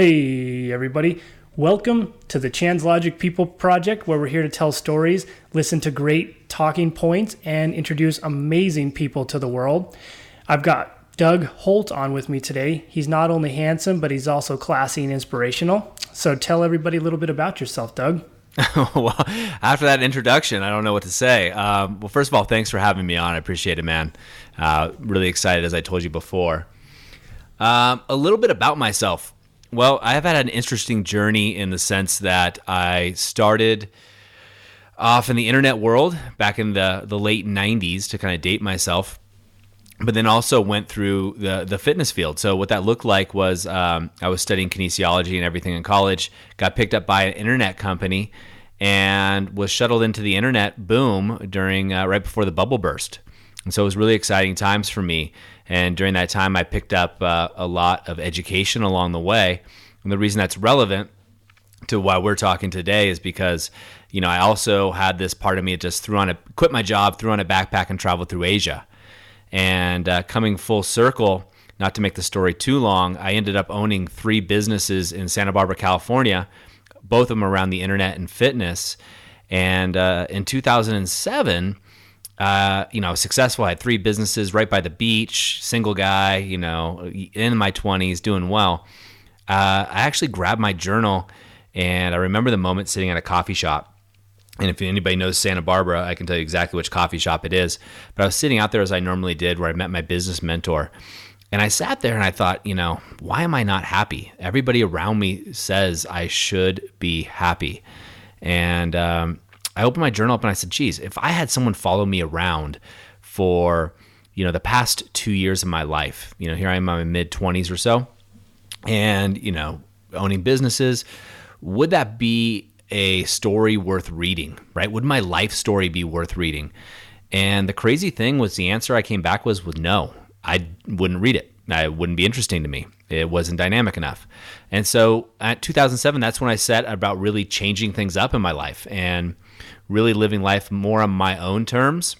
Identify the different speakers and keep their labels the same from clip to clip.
Speaker 1: Hey, everybody. Welcome to the Translogic People Project, where we're here to tell stories, listen to great talking points, and introduce amazing people to the world. I've got Doug Holt on with me today. He's not only handsome, but he's also classy and inspirational. So tell everybody a little bit about yourself, Doug.
Speaker 2: well, after that introduction, I don't know what to say. Um, well, first of all, thanks for having me on. I appreciate it, man. Uh, really excited, as I told you before. Um, a little bit about myself. Well, I have had an interesting journey in the sense that I started off in the internet world back in the, the late 90s to kind of date myself, but then also went through the, the fitness field. So, what that looked like was um, I was studying kinesiology and everything in college, got picked up by an internet company, and was shuttled into the internet boom during uh, right before the bubble burst. And so it was really exciting times for me. And during that time, I picked up uh, a lot of education along the way. And the reason that's relevant to why we're talking today is because, you know, I also had this part of me that just threw on a, quit my job, threw on a backpack, and traveled through Asia. And uh, coming full circle, not to make the story too long, I ended up owning three businesses in Santa Barbara, California, both of them around the internet and fitness. And uh, in 2007, uh, you know, successful. I had three businesses right by the beach, single guy, you know, in my 20s, doing well. Uh, I actually grabbed my journal and I remember the moment sitting at a coffee shop. And if anybody knows Santa Barbara, I can tell you exactly which coffee shop it is. But I was sitting out there as I normally did, where I met my business mentor. And I sat there and I thought, you know, why am I not happy? Everybody around me says I should be happy. And um, I opened my journal up and I said, geez, if I had someone follow me around for, you know, the past two years of my life, you know, here I am in my mid 20s or so, and, you know, owning businesses, would that be a story worth reading, right? Would my life story be worth reading? And the crazy thing was the answer I came back was with no. I wouldn't read it. It wouldn't be interesting to me. It wasn't dynamic enough. And so at 2007, that's when I set about really changing things up in my life. And really living life more on my own terms,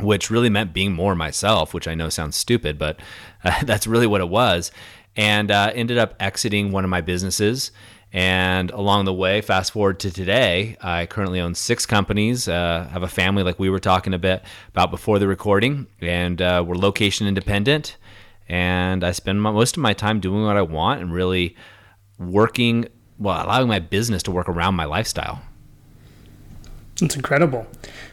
Speaker 2: which really meant being more myself, which I know sounds stupid, but uh, that's really what it was. And uh, ended up exiting one of my businesses. And along the way, fast forward to today, I currently own six companies, uh, have a family like we were talking a bit about before the recording, and uh, we're location independent. And I spend my, most of my time doing what I want and really working, well, allowing my business to work around my lifestyle.
Speaker 1: It's incredible.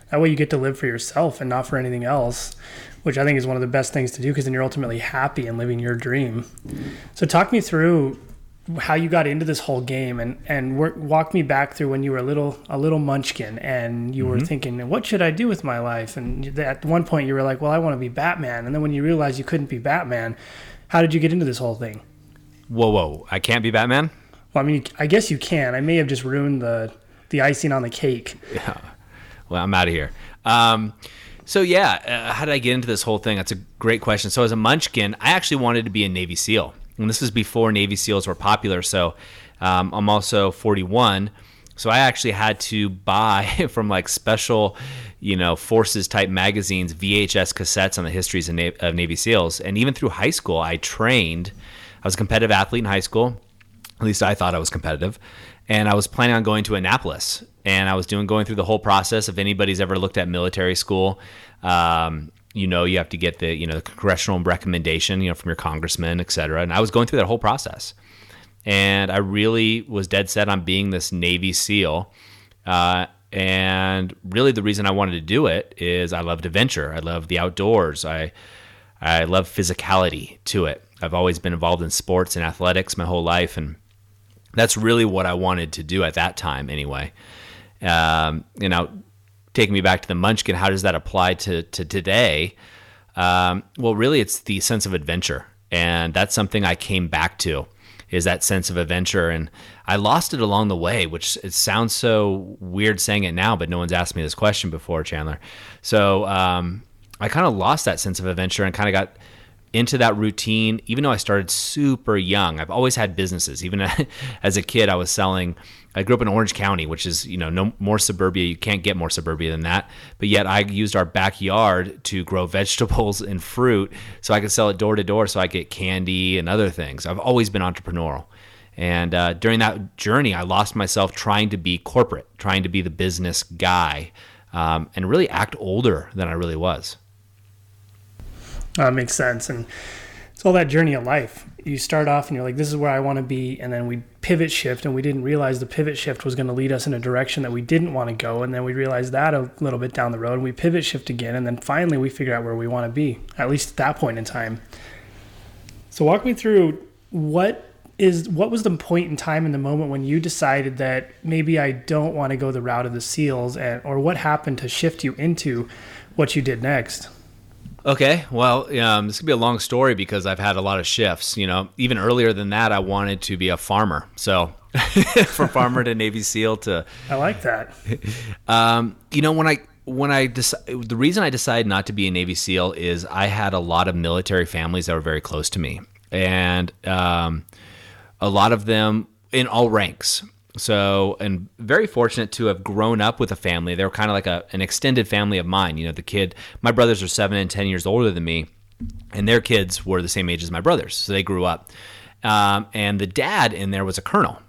Speaker 1: That way you get to live for yourself and not for anything else, which I think is one of the best things to do because then you're ultimately happy and living your dream. So talk me through how you got into this whole game and and work, walk me back through when you were a little a little munchkin and you mm-hmm. were thinking what should I do with my life and at one point you were like well I want to be Batman and then when you realized you couldn't be Batman how did you get into this whole thing
Speaker 2: whoa whoa I can't be Batman
Speaker 1: well I mean I guess you can I may have just ruined the the icing on the cake.
Speaker 2: Yeah. Well, I'm out of here. Um, so yeah, uh, how did I get into this whole thing? That's a great question. So as a Munchkin, I actually wanted to be a Navy SEAL, and this was before Navy SEALs were popular. So um, I'm also 41. So I actually had to buy from like special, you know, forces type magazines VHS cassettes on the histories of, Na- of Navy SEALs. And even through high school, I trained. I was a competitive athlete in high school. At least I thought I was competitive and I was planning on going to Annapolis. And I was doing going through the whole process. If anybody's ever looked at military school, um, you know you have to get the you know the congressional recommendation, you know, from your congressman, et cetera. And I was going through that whole process, and I really was dead set on being this Navy SEAL. Uh, and really, the reason I wanted to do it is I loved adventure. I love the outdoors. I I love physicality to it. I've always been involved in sports and athletics my whole life, and that's really what I wanted to do at that time, anyway. Um, you know, taking me back to the Munchkin, how does that apply to to today? Um, well, really, it's the sense of adventure, and that's something I came back to. Is that sense of adventure, and I lost it along the way, which it sounds so weird saying it now, but no one's asked me this question before, Chandler. So um, I kind of lost that sense of adventure and kind of got into that routine even though i started super young i've always had businesses. Even as a kid i was selling i grew up in orange county which is you know no more suburbia. You can't get more suburbia than that. But yet i used our backyard to grow vegetables and fruit so i could sell it door to door so i get candy and other things. I've always been entrepreneurial. And uh, during that journey, I lost myself trying to be corporate, trying to be the business guy, um, and really act older than I really was.
Speaker 1: Uh, that makes sense. And it's all that journey of life. You start off and you're like, this is where I want to be. And then we pivot shift, and we didn't realize the pivot shift was going to lead us in a direction that we didn't want to go. And then we realized that a little bit down the road. And we pivot shift again. And then finally, we figure out where we want to be, at least at that point in time. So, walk me through what is what was the point in time in the moment when you decided that maybe I don't want to go the route of the SEALs, and or what happened to shift you into what you did next?
Speaker 2: Okay, well, um, this could be a long story because I've had a lot of shifts. You know, even earlier than that, I wanted to be a farmer. So, from farmer to Navy SEAL to
Speaker 1: I like that.
Speaker 2: Um, you know, when I when I dec- the reason I decided not to be a Navy SEAL is I had a lot of military families that were very close to me, and um, a lot of them in all ranks. So, and very fortunate to have grown up with a family. They were kind of like a, an extended family of mine. You know, the kid, my brothers are seven and 10 years older than me, and their kids were the same age as my brothers. So they grew up. Um, and the dad in there was a colonel.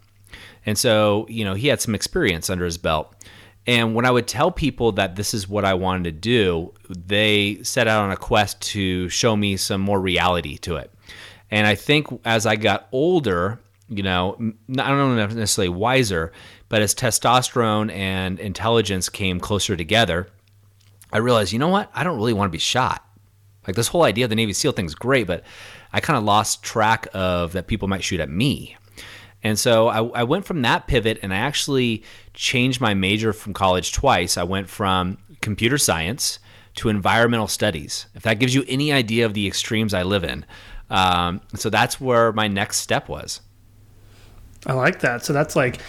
Speaker 2: And so, you know, he had some experience under his belt. And when I would tell people that this is what I wanted to do, they set out on a quest to show me some more reality to it. And I think as I got older, you know, I don't know necessarily wiser, but as testosterone and intelligence came closer together, I realized, you know what? I don't really want to be shot. Like this whole idea of the Navy SEAL thing is great, but I kind of lost track of that people might shoot at me. And so I, I, went from that pivot and I actually changed my major from college twice. I went from computer science to environmental studies. If that gives you any idea of the extremes I live in. Um, so that's where my next step was.
Speaker 1: I like that. So that's like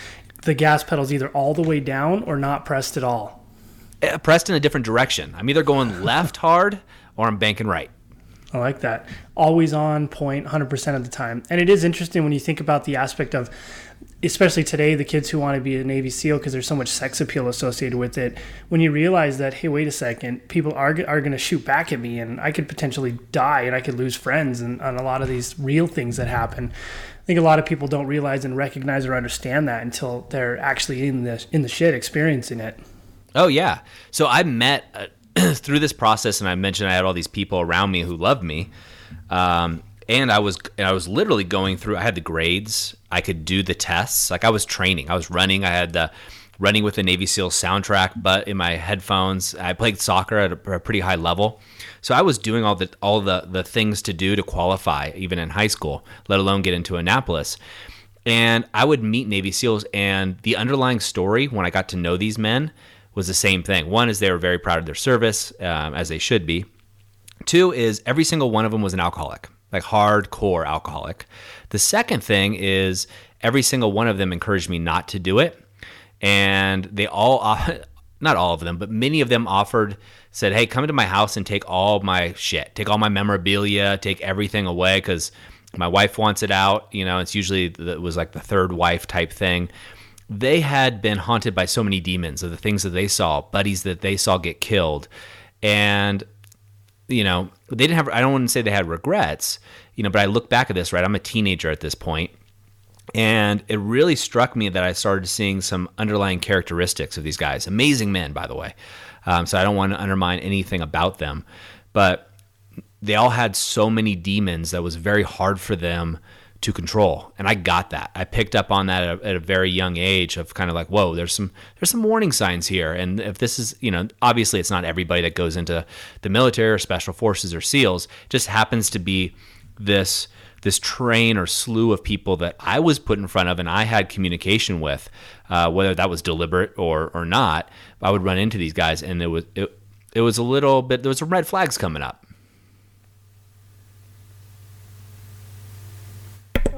Speaker 1: the gas pedal's either all the way down or not pressed at all.
Speaker 2: Uh, pressed in a different direction. I'm either going left hard or I'm banking right.
Speaker 1: I like that. Always on point 100% of the time. And it is interesting when you think about the aspect of, especially today, the kids who want to be a Navy SEAL because there's so much sex appeal associated with it. When you realize that, hey, wait a second, people are, are going to shoot back at me and I could potentially die and I could lose friends and on a lot of these real things that happen. Think a lot of people don't realize and recognize or understand that until they're actually in the in the shit experiencing it.
Speaker 2: Oh yeah. So I met uh, through this process, and I mentioned I had all these people around me who loved me, um, and I was and I was literally going through. I had the grades. I could do the tests. Like I was training. I was running. I had the running with the Navy SEAL soundtrack, but in my headphones. I played soccer at a, a pretty high level. So I was doing all the all the the things to do to qualify even in high school, let alone get into Annapolis. And I would meet Navy SEALs, and the underlying story when I got to know these men was the same thing. One is they were very proud of their service, um, as they should be. Two is every single one of them was an alcoholic, like hardcore alcoholic. The second thing is every single one of them encouraged me not to do it. And they all, not all of them, but many of them offered said, "Hey, come into my house and take all my shit, take all my memorabilia, take everything away because my wife wants it out." You know, it's usually it was like the third wife type thing. They had been haunted by so many demons of the things that they saw, buddies that they saw get killed, and you know they didn't have. I don't want to say they had regrets, you know, but I look back at this. Right, I'm a teenager at this point, and it really struck me that I started seeing some underlying characteristics of these guys. Amazing men, by the way. Um, so I don't want to undermine anything about them, but they all had so many demons that was very hard for them to control. And i got that. I picked up on that at a, at a, very young age of kind of like whoa there's some there's some warning signs here. And if this is you know obviously it's not everybody that goes into the military or special forces or seals. Just happens to be this this train or slew of people that I was put in front of and I had communication with, uh, whether that was deliberate or or not. I would run into these guys, and it was it, it was a little bit there was some red flags coming up.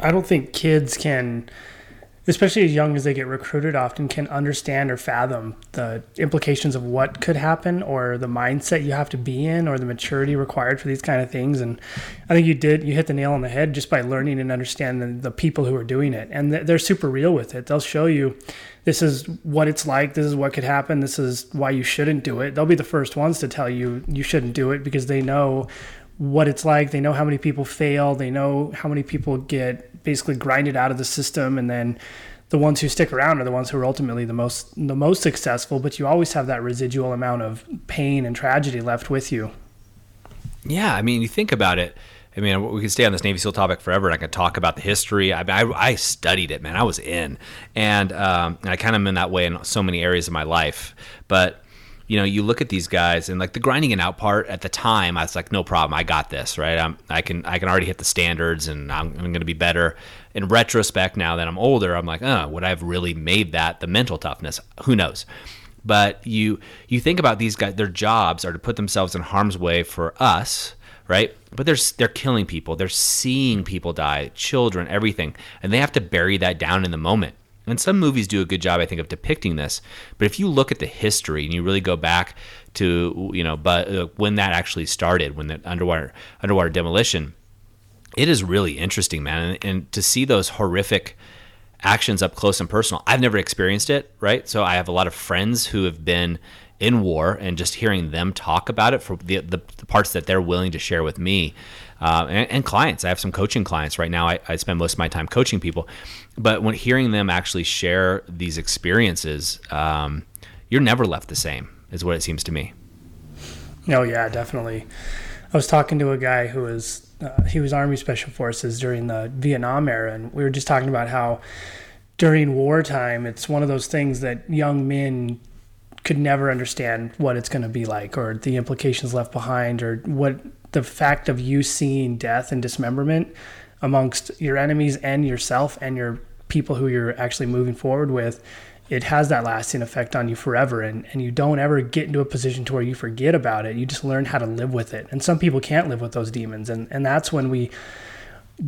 Speaker 1: I don't think kids can especially as young as they get recruited, often can understand or fathom the implications of what could happen or the mindset you have to be in or the maturity required for these kind of things. And I think you did, you hit the nail on the head just by learning and understanding the people who are doing it. And they're super real with it. They'll show you this is what it's like, this is what could happen, this is why you shouldn't do it. They'll be the first ones to tell you you shouldn't do it because they know what it's like. They know how many people fail. They know how many people get basically grinded out of the system, and then the ones who stick around are the ones who are ultimately the most the most successful. But you always have that residual amount of pain and tragedy left with you.
Speaker 2: Yeah, I mean, you think about it. I mean, we could stay on this Navy SEAL topic forever, and I could talk about the history. I, I, I studied it, man. I was in, and, um, and I kind of am in that way in so many areas of my life. But you know, you look at these guys and like the grinding it out part at the time, I was like, no problem, I got this, right? I'm, I can, I can already hit the standards, and I'm, I'm going to be better. In retrospect, now that I'm older, I'm like, oh, would I have really made that the mental toughness? Who knows? But you, you think about these guys, their jobs are to put themselves in harm's way for us, right? But they're they're killing people. They're seeing people die, children, everything, and they have to bury that down in the moment. And some movies do a good job, I think, of depicting this. But if you look at the history and you really go back to you know, but uh, when that actually started, when the underwater underwater demolition, it is really interesting, man. And, and to see those horrific actions up close and personal, I've never experienced it, right? So I have a lot of friends who have been in war and just hearing them talk about it for the, the, the parts that they're willing to share with me uh, and, and, clients. I have some coaching clients right now. I, I, spend most of my time coaching people, but when hearing them actually share these experiences, um, you're never left the same, is what it seems to me.
Speaker 1: Oh yeah, definitely. I was talking to a guy who was uh, he was Army Special Forces during the Vietnam era, and we were just talking about how during wartime it's one of those things that young men could never understand what it's going to be like or the implications left behind or what the fact of you seeing death and dismemberment amongst your enemies and yourself and your people who you're actually moving forward with it has that lasting effect on you forever. And, and you don't ever get into a position to where you forget about it. You just learn how to live with it. And some people can't live with those demons. And, and that's when we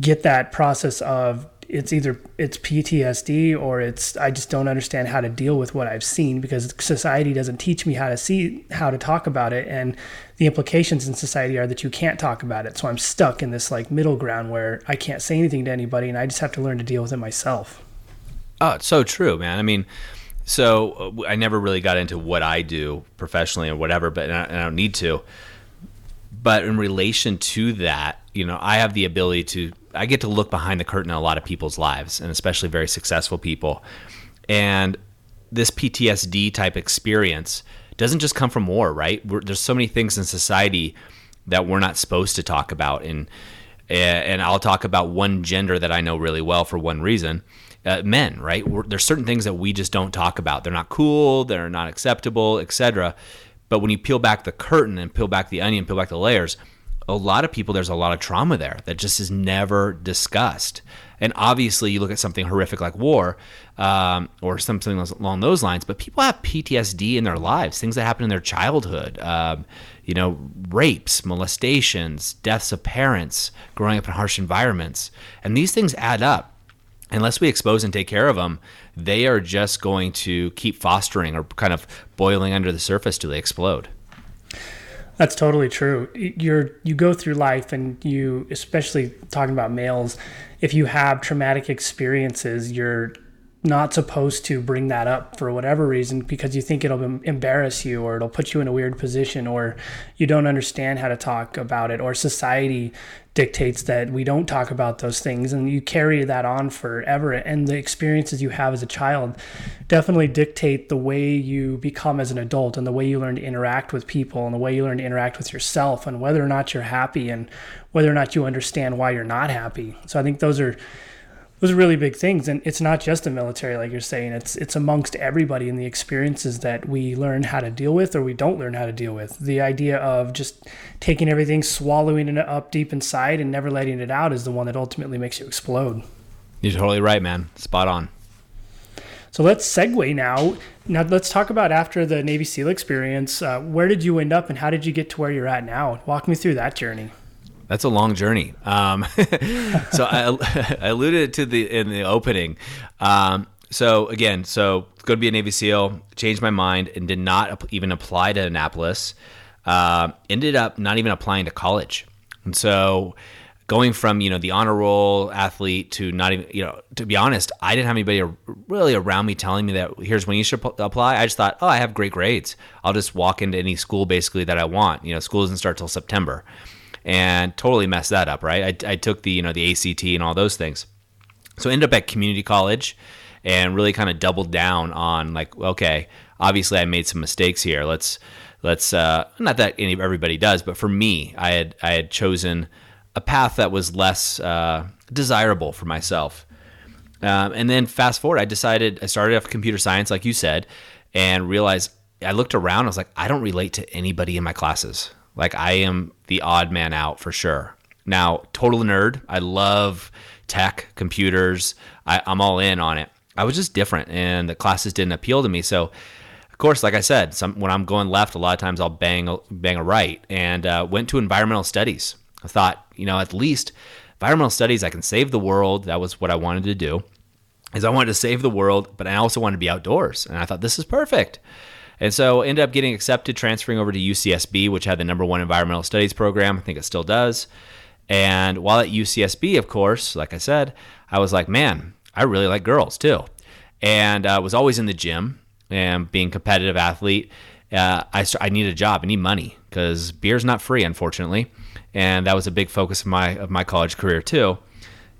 Speaker 1: get that process of it's either it's PTSD or it's I just don't understand how to deal with what I've seen because society doesn't teach me how to see how to talk about it. And the implications in society are that you can't talk about it so I'm stuck in this like middle ground where I can't say anything to anybody and I just have to learn to deal with it myself.
Speaker 2: Oh, it's so true, man. I mean, so uh, I never really got into what I do professionally or whatever, but I don't need to. But in relation to that, you know, I have the ability to I get to look behind the curtain in a lot of people's lives, and especially very successful people. And this PTSD type experience doesn't just come from war, right? We're, there's so many things in society that we're not supposed to talk about, and and I'll talk about one gender that I know really well for one reason. Uh, men, right? We're, there's certain things that we just don't talk about. They're not cool. They're not acceptable, etc. But when you peel back the curtain and peel back the onion, peel back the layers, a lot of people, there's a lot of trauma there that just is never discussed. And obviously, you look at something horrific like war um, or something along those lines, but people have PTSD in their lives, things that happen in their childhood. Um, you know, rapes, molestations, deaths of parents, growing up in harsh environments. And these things add up. Unless we expose and take care of them, they are just going to keep fostering or kind of boiling under the surface till they explode.
Speaker 1: That's totally true. You're you go through life and you especially talking about males, if you have traumatic experiences, you're not supposed to bring that up for whatever reason because you think it'll embarrass you or it'll put you in a weird position or you don't understand how to talk about it or society dictates that we don't talk about those things and you carry that on forever. And the experiences you have as a child definitely dictate the way you become as an adult and the way you learn to interact with people and the way you learn to interact with yourself and whether or not you're happy and whether or not you understand why you're not happy. So i think those are those are really big things. And it's not just the military like you're saying. It's it's amongst everybody in the experiences that we learn how to deal with or we don't learn how to deal with. The idea of just taking everything swallowing it up deep inside and never letting it out is the one that ultimately makes you explode.
Speaker 2: You're totally right man. Spot on.
Speaker 1: So let's segue now. Now let's talk about after the navy seal experience. Uh, where did you end up and how did you get to where you're at now? Walk me through that journey
Speaker 2: that's a long journey. Um, so I, I, alluded to the in the opening. Um, so again, so going to be a Navy SEAL. Changed my mind and did not even apply to Annapolis. Uh, ended up not even applying to college, and so going from you know the honor roll athlete to not even you know to be honest i didn't have anybody really around me telling me that here's when you should apply i just thought oh i have great grades i'll just walk into any school basically that i want you know school doesn't start till september and totally messed that up. Right, I, I took the you know the ACT and all those things, so ended up at community college and really kind of doubled down on like okay, obviously I made some mistakes here. Let's let's uh, not that any, everybody does, but for me, I had I had chosen a path that was less uh, desirable for myself. Um, and then fast forward, I decided I started off computer science, like you said, and realized I looked around. I was like, I don't relate to anybody in my classes. Like I am the odd man out for sure. Now, total nerd. I love tech, computers. I, I'm all in on it. I was just different, and the classes didn't appeal to me. So, of course, like I said, some, when I'm going left, a lot of times I'll bang bang a right, and uh, went to environmental studies. I thought, you know, at least environmental studies, I can save the world. That was what I wanted to do. Is I wanted to save the world, but I also wanted to be outdoors, and I thought this is perfect. And so ended up getting accepted, transferring over to UCSB, which had the number one environmental studies program. I think it still does. And while at UCSB, of course, like I said, I was like, man, I really like girls too. And I uh, was always in the gym and being a competitive athlete. Uh, I, I need a job. I need money because beer's not free, unfortunately. And that was a big focus of my of my college career too.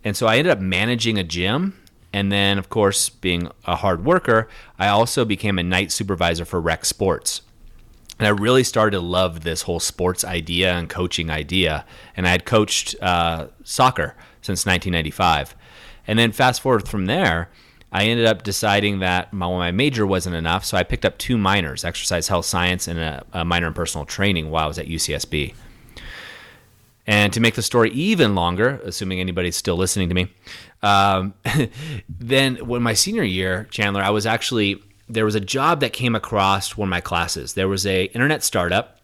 Speaker 2: And so I ended up managing a gym and then, of course, being a hard worker, I also became a night supervisor for rec sports. And I really started to love this whole sports idea and coaching idea. And I had coached uh, soccer since 1995. And then, fast forward from there, I ended up deciding that my, my major wasn't enough. So I picked up two minors exercise health science and a, a minor in personal training while I was at UCSB. And to make the story even longer, assuming anybody's still listening to me, um, then when my senior year, Chandler, I was actually there was a job that came across one of my classes. There was a internet startup,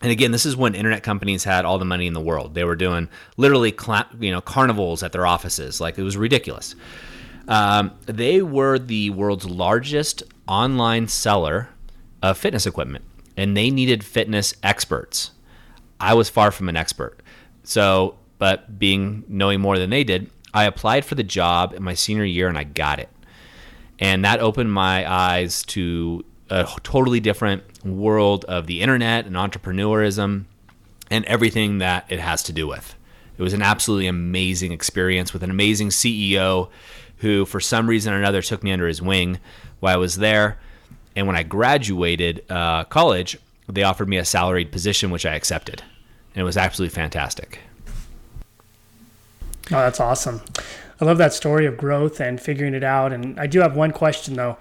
Speaker 2: and again, this is when internet companies had all the money in the world. They were doing literally, you know, carnivals at their offices. Like it was ridiculous. Um, they were the world's largest online seller of fitness equipment, and they needed fitness experts. I was far from an expert. So, but being knowing more than they did, I applied for the job in my senior year and I got it. And that opened my eyes to a totally different world of the internet and entrepreneurism and everything that it has to do with. It was an absolutely amazing experience with an amazing CEO who, for some reason or another, took me under his wing while I was there. And when I graduated uh, college, they offered me a salaried position, which I accepted and it was absolutely fantastic.
Speaker 1: Oh, that's awesome. I love that story of growth and figuring it out. And I do have one question though.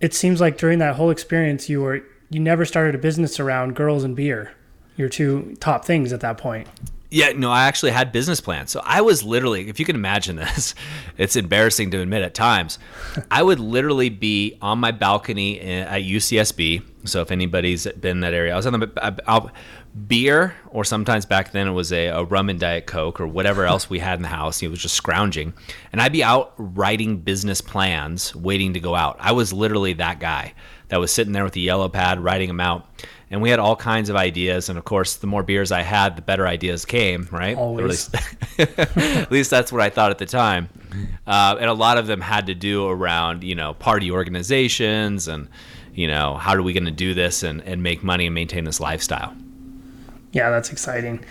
Speaker 1: It seems like during that whole experience, you were you never started a business around girls and beer. Your two top things at that point.
Speaker 2: Yeah, no, I actually had business plans. So I was literally, if you can imagine this, it's embarrassing to admit at times. I would literally be on my balcony eh, at UCSB. So if anybody's been in that area, I was on the I'll, beer, or sometimes back then it was a, a, rum and diet coke or whatever else we had in the house. It was just scrounging, and I'd be out writing business plans, waiting to go out. I was literally that guy that was sitting there with a yellow pad writing them out. And we had all kinds of ideas, and of course, the more beers I had, the better ideas came, right?
Speaker 1: Always.
Speaker 2: At least, that's what I thought at the time. Uh, and a lot of them had to do around, you know, party organizations and, you know, how are we going to do this and, and make money and maintain this lifestyle?
Speaker 1: Yeah, that's exciting.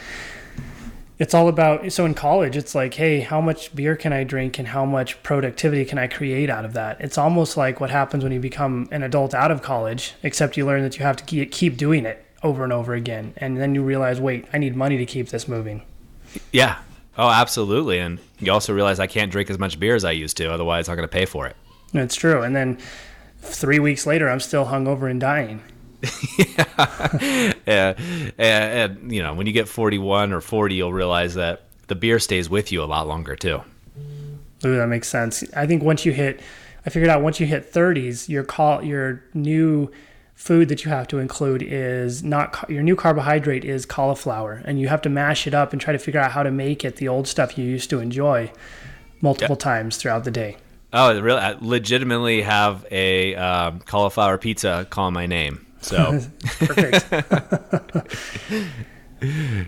Speaker 1: It's all about so in college it's like, hey, how much beer can I drink and how much productivity can I create out of that? It's almost like what happens when you become an adult out of college, except you learn that you have to keep doing it over and over again. And then you realize, wait, I need money to keep this moving.
Speaker 2: Yeah. Oh, absolutely. And you also realize I can't drink as much beer as I used to, otherwise I'm going to pay for it.
Speaker 1: It's true. And then three weeks later, I'm still hungover and dying.
Speaker 2: Yeah. yeah. And, and, you know, when you get 41 or 40, you'll realize that the beer stays with you a lot longer too.
Speaker 1: Ooh, that makes sense. I think once you hit, I figured out once you hit 30s, your call, your new food that you have to include is not your new carbohydrate is cauliflower, and you have to mash it up and try to figure out how to make it the old stuff you used to enjoy multiple times throughout the day.
Speaker 2: Oh, really? I legitimately have a um, cauliflower pizza calling my name. So perfect.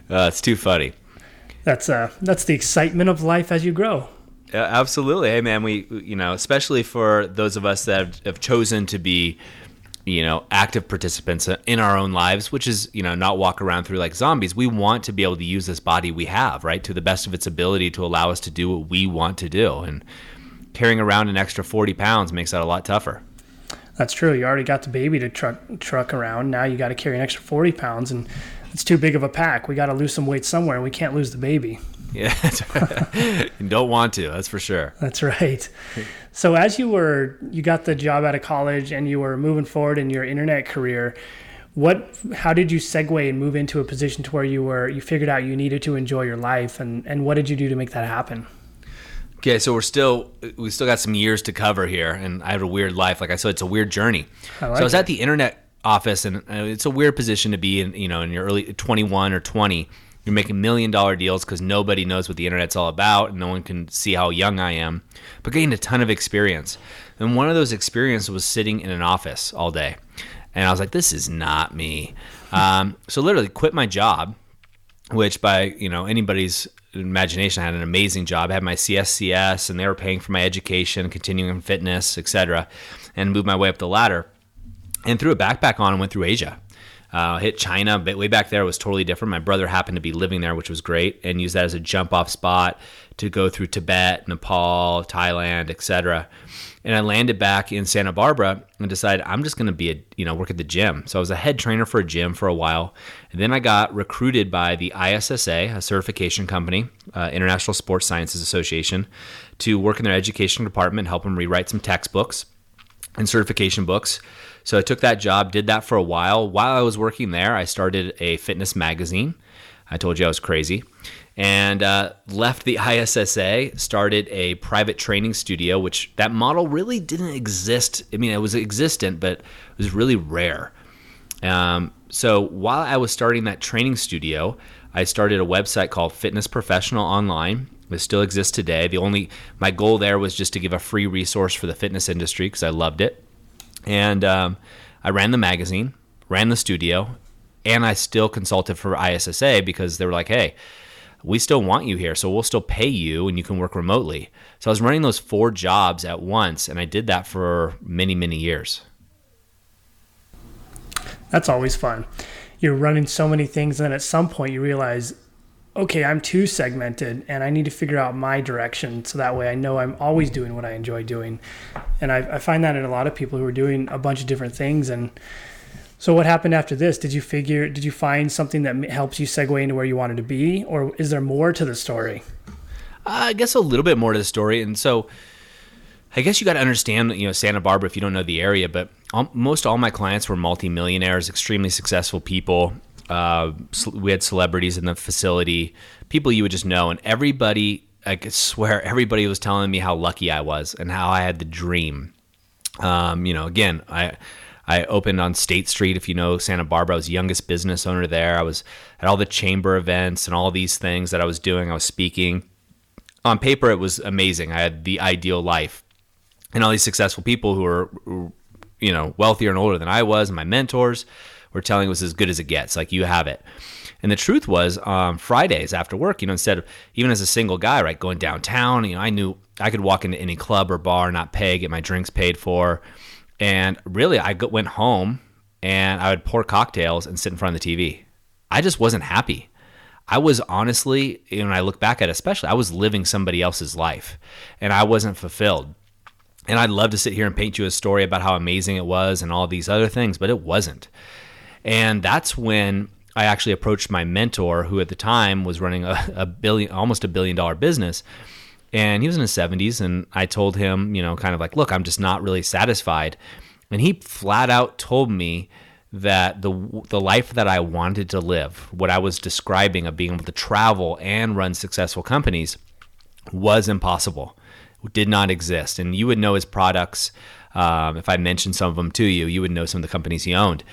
Speaker 2: uh, it's too funny.
Speaker 1: That's uh, that's the excitement of life as you grow.
Speaker 2: Uh, absolutely, hey man. We you know, especially for those of us that have, have chosen to be you know, active participants in our own lives, which is, you know, not walk around through like zombies. We want to be able to use this body we have, right, to the best of its ability to allow us to do what we want to do. And carrying around an extra 40 pounds makes that a lot tougher.
Speaker 1: That's true. You already got the baby to truck truck around. Now you got to carry an extra 40 pounds, and it's too big of a pack. We got to lose some weight somewhere, and we can't lose the baby.
Speaker 2: Yeah, you don't want to. That's for sure.
Speaker 1: That's right. So as you were, you got the job out of college, and you were moving forward in your internet career. What? How did you segue and move into a position to where you were? You figured out you needed to enjoy your life, and and what did you do to make that happen?
Speaker 2: Okay, so we're still we still got some years to cover here, and I have a weird life. Like I said, it's a weird journey. I like so I was it. at the internet office, and uh, it's a weird position to be in. You know, in your early 21 or 20, you're making million dollar deals because nobody knows what the internet's all about and no one can see how young I am, but getting a ton of experience. And one of those experiences was sitting in an office all day. And I was like, this is not me. Um, so literally quit my job, which by, you know, anybody's imagination, I had an amazing job. I had my CSCS and they were paying for my education, continuing fitness, etc., and moved my way up the ladder and threw a backpack on and went through Asia. Uh, hit China, but way back there it was totally different. My brother happened to be living there, which was great, and used that as a jump off spot to go through Tibet, Nepal, Thailand, etc. And I landed back in Santa Barbara and decided I'm just going to be a you know work at the gym. So I was a head trainer for a gym for a while, and then I got recruited by the ISSA, a certification company, uh, International Sports Sciences Association, to work in their education department, help them rewrite some textbooks and certification books. So I took that job, did that for a while. While I was working there, I started a fitness magazine. I told you I was crazy. And uh, left the ISSA, started a private training studio, which that model really didn't exist. I mean, it was existent, but it was really rare. Um, so while I was starting that training studio, I started a website called Fitness Professional Online. It still exists today. The only my goal there was just to give a free resource for the fitness industry because I loved it. And um, I ran the magazine, ran the studio, and I still consulted for ISSA because they were like, hey, we still want you here, so we'll still pay you and you can work remotely. So I was running those four jobs at once, and I did that for many, many years.
Speaker 1: That's always fun. You're running so many things, and then at some point you realize okay, I'm too segmented and I need to figure out my direction so that way I know I'm always doing what I enjoy doing. And I, I, find that in a lot of people who are doing a bunch of different things. And so, what happened after this? Did you figure, did you find something that helps you segue into where you wanted to be, or is there more to the story?
Speaker 2: I guess a little bit more to the story. And so, I guess you got to understand, you know, Santa Barbara if you don't know the area, but all, most all my clients were multimillionaires, extremely successful people uh, we had celebrities in the facility, people you would just know, and everybody. I could swear everybody was telling me how lucky I was and how I had the dream. Um, you know, again, I I opened on State Street. If you know Santa Barbara, I was youngest business owner there. I was at all the chamber events and all these things that I was doing. I was speaking. On paper, it was amazing. I had the ideal life, and all these successful people who were, you know, wealthier and older than I was, and my mentors were telling was as good as it gets. Like you have it. And the truth was, um, Fridays after work, you know, instead of even as a single guy, right, going downtown, you know, I knew I could walk into any club or bar, not pay, get my drinks paid for. And really, I went home and I would pour cocktails and sit in front of the TV. I just wasn't happy. I was honestly, you know, when I look back at it, especially, I was living somebody else's life and I wasn't fulfilled. And I'd love to sit here and paint you a story about how amazing it was and all these other things, but it wasn't. And that's when I actually approached my mentor, who at the time was running a, a billion, almost a billion dollar business. And he was in his 70s. And I told him, you know, kind of like, look, I'm just not really satisfied. And he flat out told me that the the life that I wanted to live, what I was describing of being able to travel and run successful companies, was impossible. Did not exist. And you would know his products. Um, if I mentioned some of them to you, you would know some of the companies he owned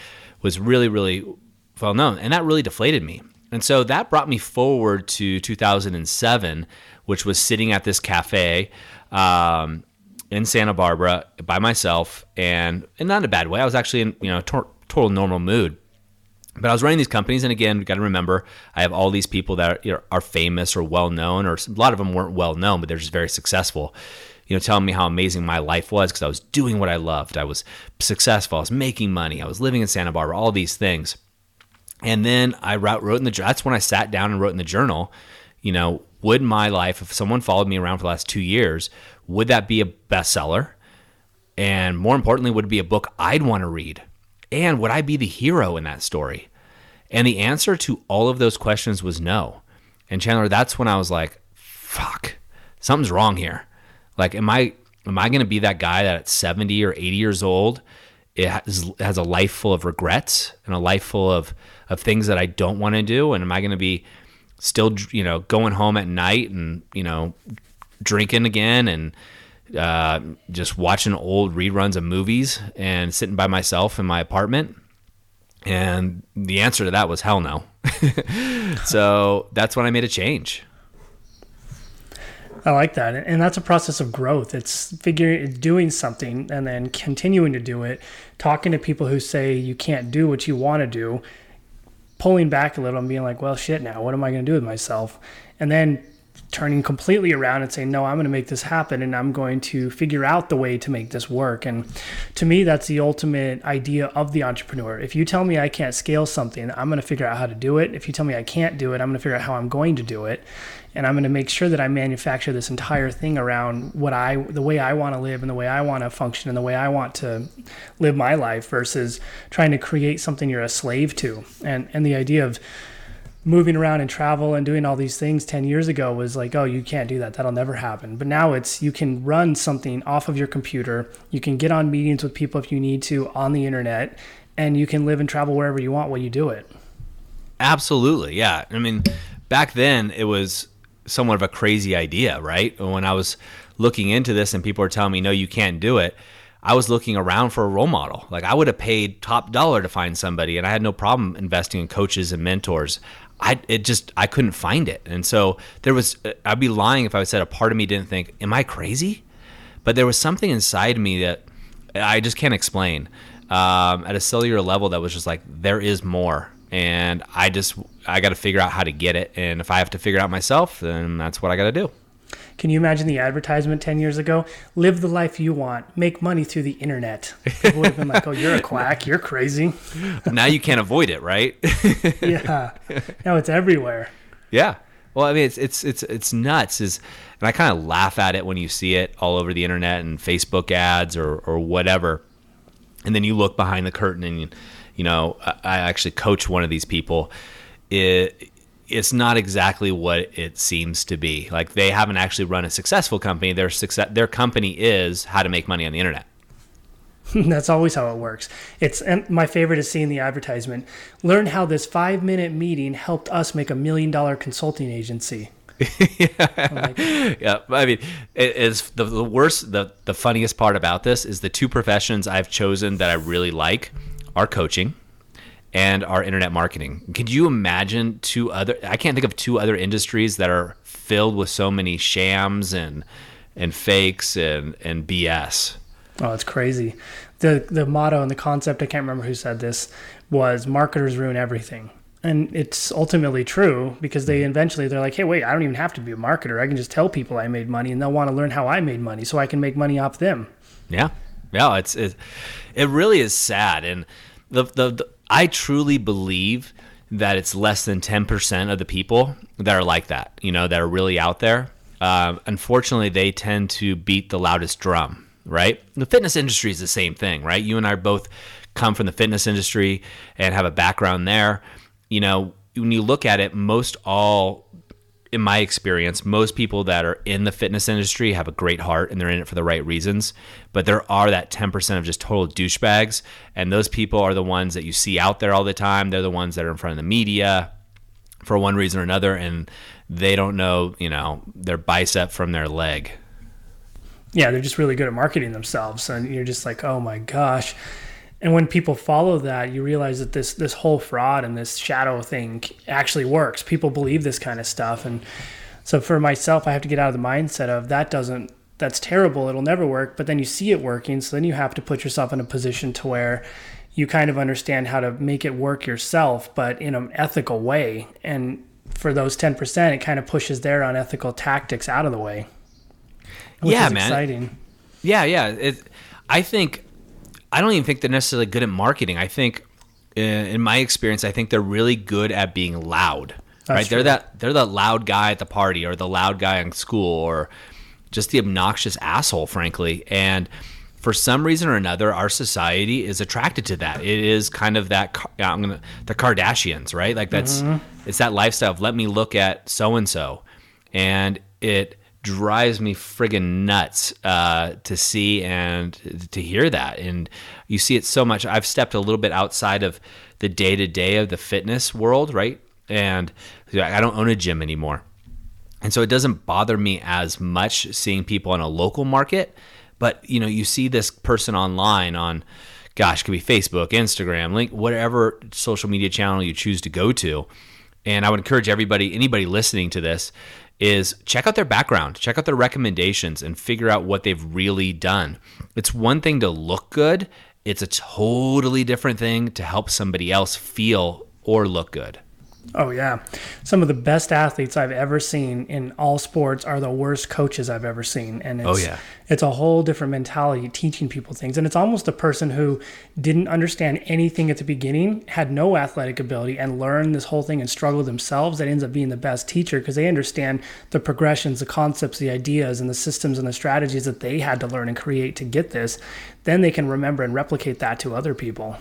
Speaker 2: was really, really well known. And that really deflated me. And so that brought me forward to 2007, which was sitting at this cafe um, in Santa Barbara by myself, and, and not in a bad way. I was actually in you know to- total normal mood. But I was running these companies, and again, you got to remember, I have all these people that are, you know, are famous or well known, or a lot of them weren't well known, but they're just very successful you know, telling me how amazing my life was because I was doing what I loved. I was successful. I was making money. I was living in Santa Barbara, all these things. And then I wrote, in the, journal. that's when I sat down and wrote in the journal, you know, would my life, if someone followed me around for the last two years, would that be a bestseller? And more importantly, would it be a book I'd want to read? And would I be the hero in that story? And the answer to all of those questions was no. And Chandler, that's when I was like, fuck, something's wrong here. Like, am I am I going to be that guy that at 70 or 80 years old it has, has a life full of regrets and a life full of of things that I don't want to do? And am I going to be still, you know, going home at night and you know, drinking again and uh, just watching old reruns of movies and sitting by myself in my apartment? And the answer to that was hell no. so that's when I made a change.
Speaker 1: I like that, and that's a process of growth. It's figuring, doing something, and then continuing to do it. Talking to people who say you can't do what you want to do, pulling back a little and being like, "Well, shit, now what am I going to do with myself?" And then turning completely around and saying, no, I'm going to make this happen and I'm going to figure out the way to make this work. And to me, that's the ultimate idea of the entrepreneur. If you tell me I can't scale something, I'm going to figure out how to do it. If you tell me I can't do it, I'm going to figure out how I'm going to do it. And I'm going to make sure that I manufacture this entire thing around what I, the way I want to live and the way I want to function and the way I want to live my life versus trying to create something you're a slave to. And, and the idea of, moving around and travel and doing all these things 10 years ago was like, oh, you can't do that. That'll never happen. But now it's you can run something off of your computer. You can get on meetings with people if you need to on the internet, and you can live and travel wherever you want while you do it.
Speaker 2: Absolutely. Yeah. I mean, back then it was somewhat of a crazy idea, right? When I was looking into this and people were telling me, no, you can't do it. I was looking around for a role model. Like I would have paid top dollar to find somebody, and I had no problem investing in coaches and mentors. I it just I couldn't find it, and so there was I'd be lying if I said a part of me didn't think, "Am I crazy?" But there was something inside me that I just can't explain um, at a cellular level that was just like there is more, and I just I got to figure out how to get it, and if I have to figure it out myself, then that's what I got to do.
Speaker 1: Can you imagine the advertisement 10 years ago? Live the life you want, make money through the internet. People would have been like, oh, you're a quack, you're crazy.
Speaker 2: now you can't avoid it, right?
Speaker 1: yeah. Now it's everywhere.
Speaker 2: Yeah. Well, I mean, it's it's it's it's nuts. Is and I kind of laugh at it when you see it all over the internet and Facebook ads or or whatever, and then you look behind the curtain and you, you know, I, I actually coach one of these people. It it's not exactly what it seems to be. Like they haven't actually run a successful company. Their success, their company is how to make money on the internet.
Speaker 1: That's always how it works. It's and my favorite is seeing the advertisement. Learn how this five minute meeting helped us make a million dollar consulting agency.
Speaker 2: yeah. Like, yeah, I mean, it is the, the worst. The the funniest part about this is the two professions I've chosen that I really like are coaching and our internet marketing. Could you imagine two other? I can't think of two other industries that are filled with so many shams and and fakes and and BS.
Speaker 1: Oh, it's crazy. the The motto and the concept I can't remember who said this was marketers ruin everything. And it's ultimately true because they mm-hmm. eventually they're like, hey, wait, I don't even have to be a marketer. I can just tell people I made money, and they'll want to learn how I made money, so I can make money off them.
Speaker 2: Yeah, yeah, it's it, it really is sad, and the, the, the I truly believe that it's less than 10% of the people that are like that, you know, that are really out there. Uh, unfortunately, they tend to beat the loudest drum, right? The fitness industry is the same thing, right? You and I both come from the fitness industry and have a background there. You know, when you look at it, most all in my experience, most people that are in the fitness industry have a great heart and they're in it for the right reasons. But there are that 10% of just total douchebags. And those people are the ones that you see out there all the time. They're the ones that are in front of the media for one reason or another. And they don't know, you know, their bicep from their leg.
Speaker 1: Yeah, they're just really good at marketing themselves. And you're just like, oh my gosh and when people follow that you realize that this this whole fraud and this shadow thing actually works people believe this kind of stuff and so for myself i have to get out of the mindset of that doesn't that's terrible it'll never work but then you see it working so then you have to put yourself in a position to where you kind of understand how to make it work yourself but in an ethical way and for those 10% it kind of pushes their unethical tactics out of the way which
Speaker 2: Yeah,
Speaker 1: is
Speaker 2: man.
Speaker 1: exciting.
Speaker 2: Yeah, yeah. It, I think I don't even think they're necessarily good at marketing. I think, uh, in my experience, I think they're really good at being loud. right?
Speaker 1: true.
Speaker 2: They're that they're the loud guy at the party, or the loud guy in school, or just the obnoxious asshole, frankly. And for some reason or another, our society is attracted to that. It is kind of that I'm gonna the Kardashians, right? Like that's it's that lifestyle of let me look at so and so, and it drives me friggin' nuts uh, to see and to hear that. And you see it so much. I've stepped a little bit outside of the day to day of the fitness world, right? And I don't own a gym anymore. And so it doesn't bother me as much seeing people in a local market, but you know, you see this person online on gosh, could be Facebook, Instagram, link whatever social media channel you choose to go to. And I would encourage everybody, anybody listening to this, is check out their background, check out their recommendations, and figure out what they've really done. It's one thing to look good, it's a totally different thing to help somebody else feel or look good.
Speaker 1: Oh yeah, some of the best athletes I've ever seen in all sports are the worst coaches I've ever seen, and oh, it's,
Speaker 2: Oh, yeah.
Speaker 1: it's a whole different mentality teaching people things, and it's almost a person who didn't understand anything at the beginning, had no athletic ability, and learned this whole thing and struggled themselves. That ends up being the best teacher because they understand the progressions, the concepts, the ideas, and the systems and the strategies that they had to learn and create to get this. Then they can remember and replicate that to other people.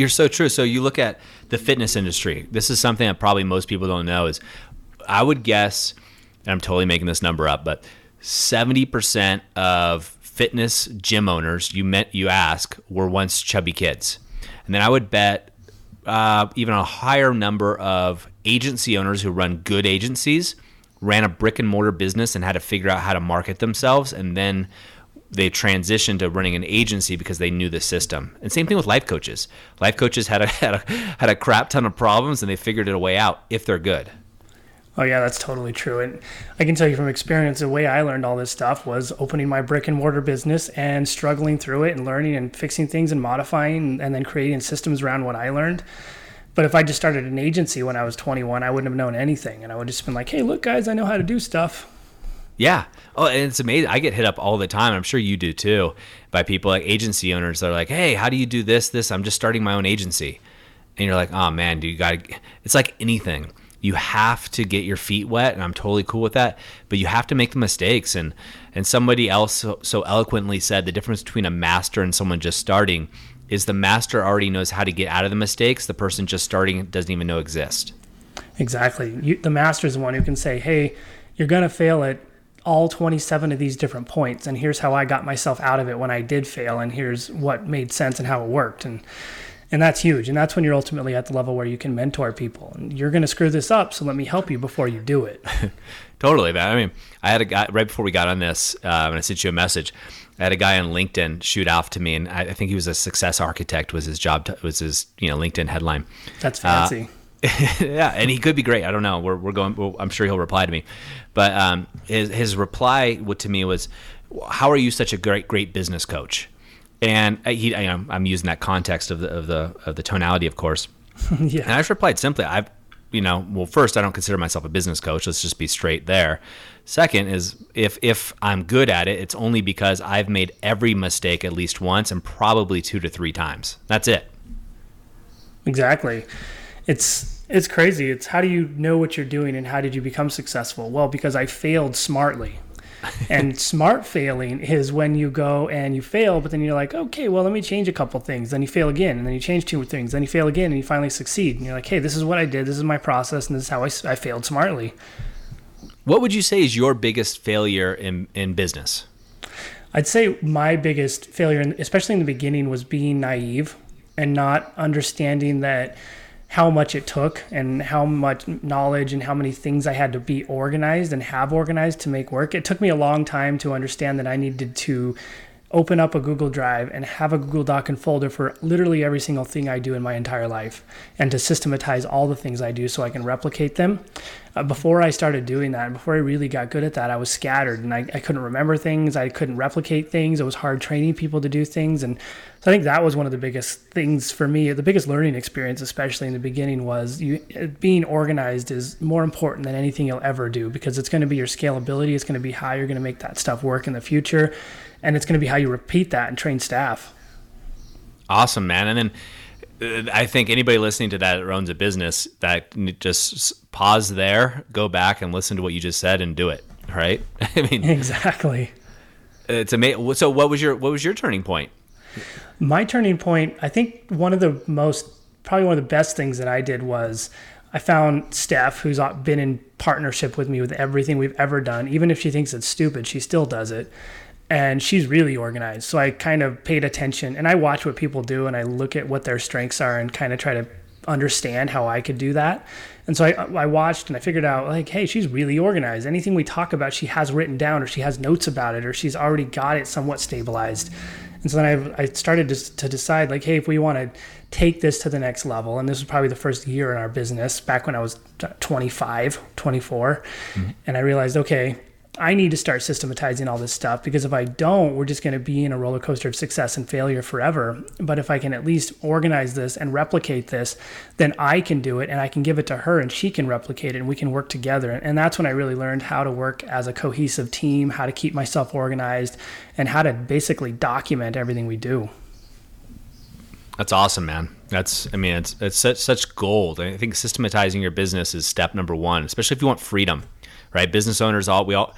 Speaker 2: You're so true. So you look at the fitness industry. This is something that probably most people don't know is I would guess, and I'm totally making this number up, but 70% of fitness gym owners you met you ask were once chubby kids. And then I would bet uh, even a higher number of agency owners who run good agencies ran a brick and mortar business and had to figure out how to market themselves and then they transitioned to running an agency because they knew the system. And same thing with life coaches. Life coaches had a had a, had a crap ton of problems and they figured it a way out if they're good.
Speaker 1: Oh yeah, that's totally true. And I can tell you from experience, the way I learned all this stuff was opening my brick and mortar business and struggling through it and learning and fixing things and modifying and then creating systems around what I learned. But if I just started an agency when I was 21, I wouldn't have known anything, and I would just been like, "Hey, look, guys, I know how to do stuff."
Speaker 2: Yeah. Oh, and it's amazing. I get hit up all the time. I'm sure you do too, by people like agency owners. They're like, "Hey, how do you do this? This? I'm just starting my own agency," and you're like, "Oh man, do you got? It's like anything. You have to get your feet wet, and I'm totally cool with that. But you have to make the mistakes. And and somebody else so, so eloquently said the difference between a master and someone just starting is the master already knows how to get out of the mistakes. The person just starting doesn't even know exist.
Speaker 1: Exactly. You, the master is the one who can say, "Hey, you're gonna fail at all 27 of these different points, and here's how I got myself out of it when I did fail, and here's what made sense and how it worked." And and that's huge. And that's when you're ultimately at the level where you can mentor people. And you're gonna screw this up, so let me help you before you do it.
Speaker 2: Totally, man. I mean, I had a guy right before we got on this, uh, and I sent you a message. I had a guy on LinkedIn shoot off to me, and I, I think he was a success architect. Was his job? t- was his you know LinkedIn headline?
Speaker 1: That's fancy.
Speaker 2: yeah, and he could be great. I don't know. We're, we're going. Well, I'm sure he'll reply to me, but um, his his reply to me was, "How are you such a great great business coach?" And I- he, I, am I'm using that context of the of the of the tonality, of course.
Speaker 1: yeah. And.
Speaker 2: I just replied simply, I've, you know, well, first, I don't consider myself a business coach. Let's just be straight there. Second is if if I'm good at it, it's only because I've made every mistake at least once and probably two to three times. That's it.
Speaker 1: Exactly. It's it's crazy. It's how do you know what you're doing and how did you become successful? Well, because I failed smartly. and smart failing is when you go and you fail, but then you're like, okay, well, let me change a couple things. Then you fail again, and then you change two things. Then you fail again, and you finally succeed. And you're like, hey, this is what I did. This is my process, and this is how I failed smartly.
Speaker 2: What would you say is your biggest failure in, in business?
Speaker 1: I'd say my biggest failure, especially in the beginning, was being naive and not understanding that how much it took and how much knowledge and how many things I had to be organized and have organized to make work. It took me a long time to understand that I needed to open up a Google Drive and have a Google Doc and folder for literally every single thing I do in my entire life and to systematize all the things I do so I can replicate them. Uh, before I started doing that, before I really got good at that, I was scattered and I, I couldn't remember things. I couldn't replicate things. It was hard training people to do things. And So I think that was one of the biggest things for me. The biggest learning experience, especially in the beginning, was you being organized is more important than anything you'll ever do because it's going to be your scalability. It's going to be how you're going to make that stuff work in the future, and it's going to be how you repeat that and train staff.
Speaker 2: Awesome, man. And then uh, I think anybody listening to that that owns a business that just pause there, go back and listen to what you just said and do it. Right?
Speaker 1: I mean, exactly.
Speaker 2: It's amazing. So, what was your what was your turning point?
Speaker 1: My turning point, I think, one of the most probably one of the best things that I did was I found Steph, who's uh, been in partnership with me with everything we've ever done. Even if she thinks it's stupid, she still does it and she's really organized. So I kind of paid attention and I watch what people do and I look at what their strengths are and kind of try to understand how I could do that. And so I, I watched and I figured out like, hey, she's really organized. Anything we talk about, she has written down or she has notes about it or she's already got it somewhat stabilized. And so then I, I started to, to decide like, hey, if we want to take this to the next level, and this was probably the first year in our business back when I was 25, 24, mm-hmm. and I realized, okay, I need to start systematizing all this stuff because if I don't, we're just going to be in a roller coaster of success and failure forever. But if I can at least organize this and replicate this, then I can do it and I can give it to her and she can replicate it and we can work together. And that's when I really learned how to work as a cohesive team, how to keep myself organized, and how to basically document everything we do.
Speaker 2: That's awesome, man. That's, I mean, it's, it's such, such gold. I think systematizing your business is step number one, especially if you want freedom right? Business owners, all we all,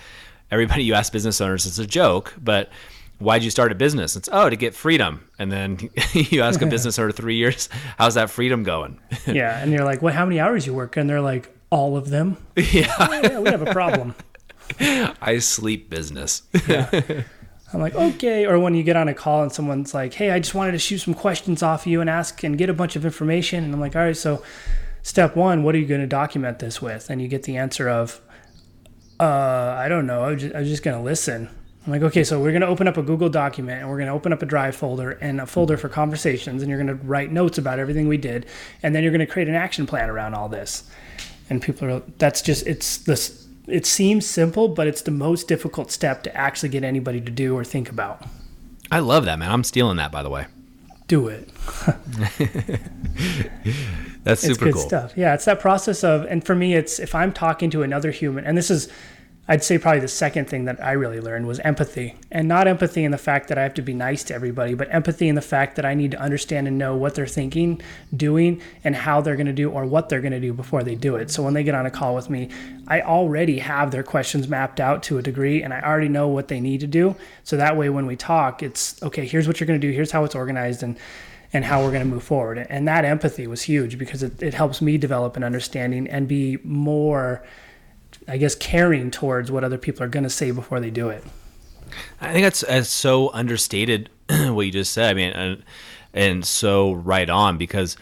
Speaker 2: everybody you ask business owners, it's a joke, but why'd you start a business? It's oh to get freedom. And then you ask a business owner three years, how's that freedom going?
Speaker 1: yeah, and you're like, well, how many hours you work? And they're like, all of them. Yeah, oh, yeah we have a problem.
Speaker 2: I sleep business.
Speaker 1: yeah. I'm like, okay. Or when you get on a call and someone's like, hey, I just wanted to shoot some questions off you and ask and get a bunch of information. And I'm like, all right, so step one, what are you going to document this with? And you get the answer of, uh, I don't know. I was just, just going to listen. I'm like, okay, so we're going to open up a Google document and we're going to open up a Drive folder and a folder for conversations, and you're going to write notes about everything we did, and then you're going to create an action plan around all this. And people are, that's just, it's this, it seems simple, but it's the most difficult step to actually get anybody to do or think about.
Speaker 2: I love that, man. I'm stealing that, by the way.
Speaker 1: Do it.
Speaker 2: That's super
Speaker 1: it's good
Speaker 2: cool.
Speaker 1: stuff. Yeah, it's that process of, and for me, it's if I'm talking to another human, and this is, I'd say probably the second thing that I really learned was empathy, and not empathy in the fact that I have to be nice to everybody, but empathy in the fact that I need to understand and know what they're thinking, doing, and how they're going to do or what they're going to do before they do it. So when they get on a call with me, I already have their questions mapped out to a degree, and I already know what they need to do. So that way, when we talk, it's okay. Here's what you're going to do. Here's how it's organized, and and how we're going to move forward. And that empathy was huge because it, it helps me develop an understanding and be more, I guess, caring towards what other people are going to say before they do it.
Speaker 2: I think that's, that's so understated what you just said. I mean, and, and so right on because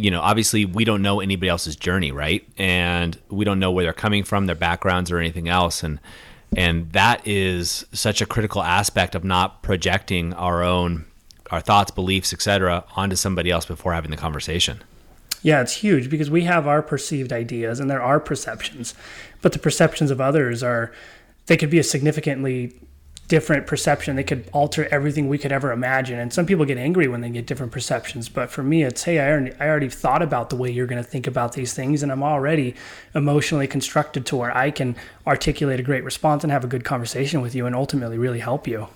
Speaker 2: you know, obviously we don't know anybody else's journey, right? And we don't know where they're coming from, their backgrounds or anything else. And and that is such a critical aspect of not projecting our own our thoughts, beliefs, etc., onto somebody else before having the conversation.
Speaker 1: Yeah, it's huge because we have our perceived ideas and there are perceptions, but the perceptions of others are they could be a significantly different perception. They could alter everything we could ever imagine. And some people get angry when they get different perceptions. But for me, it's, hey, I already, I already thought about the way you're going to think about these things. And I'm already emotionally constructed to where I can articulate a great response and have a good conversation with you and ultimately really help you.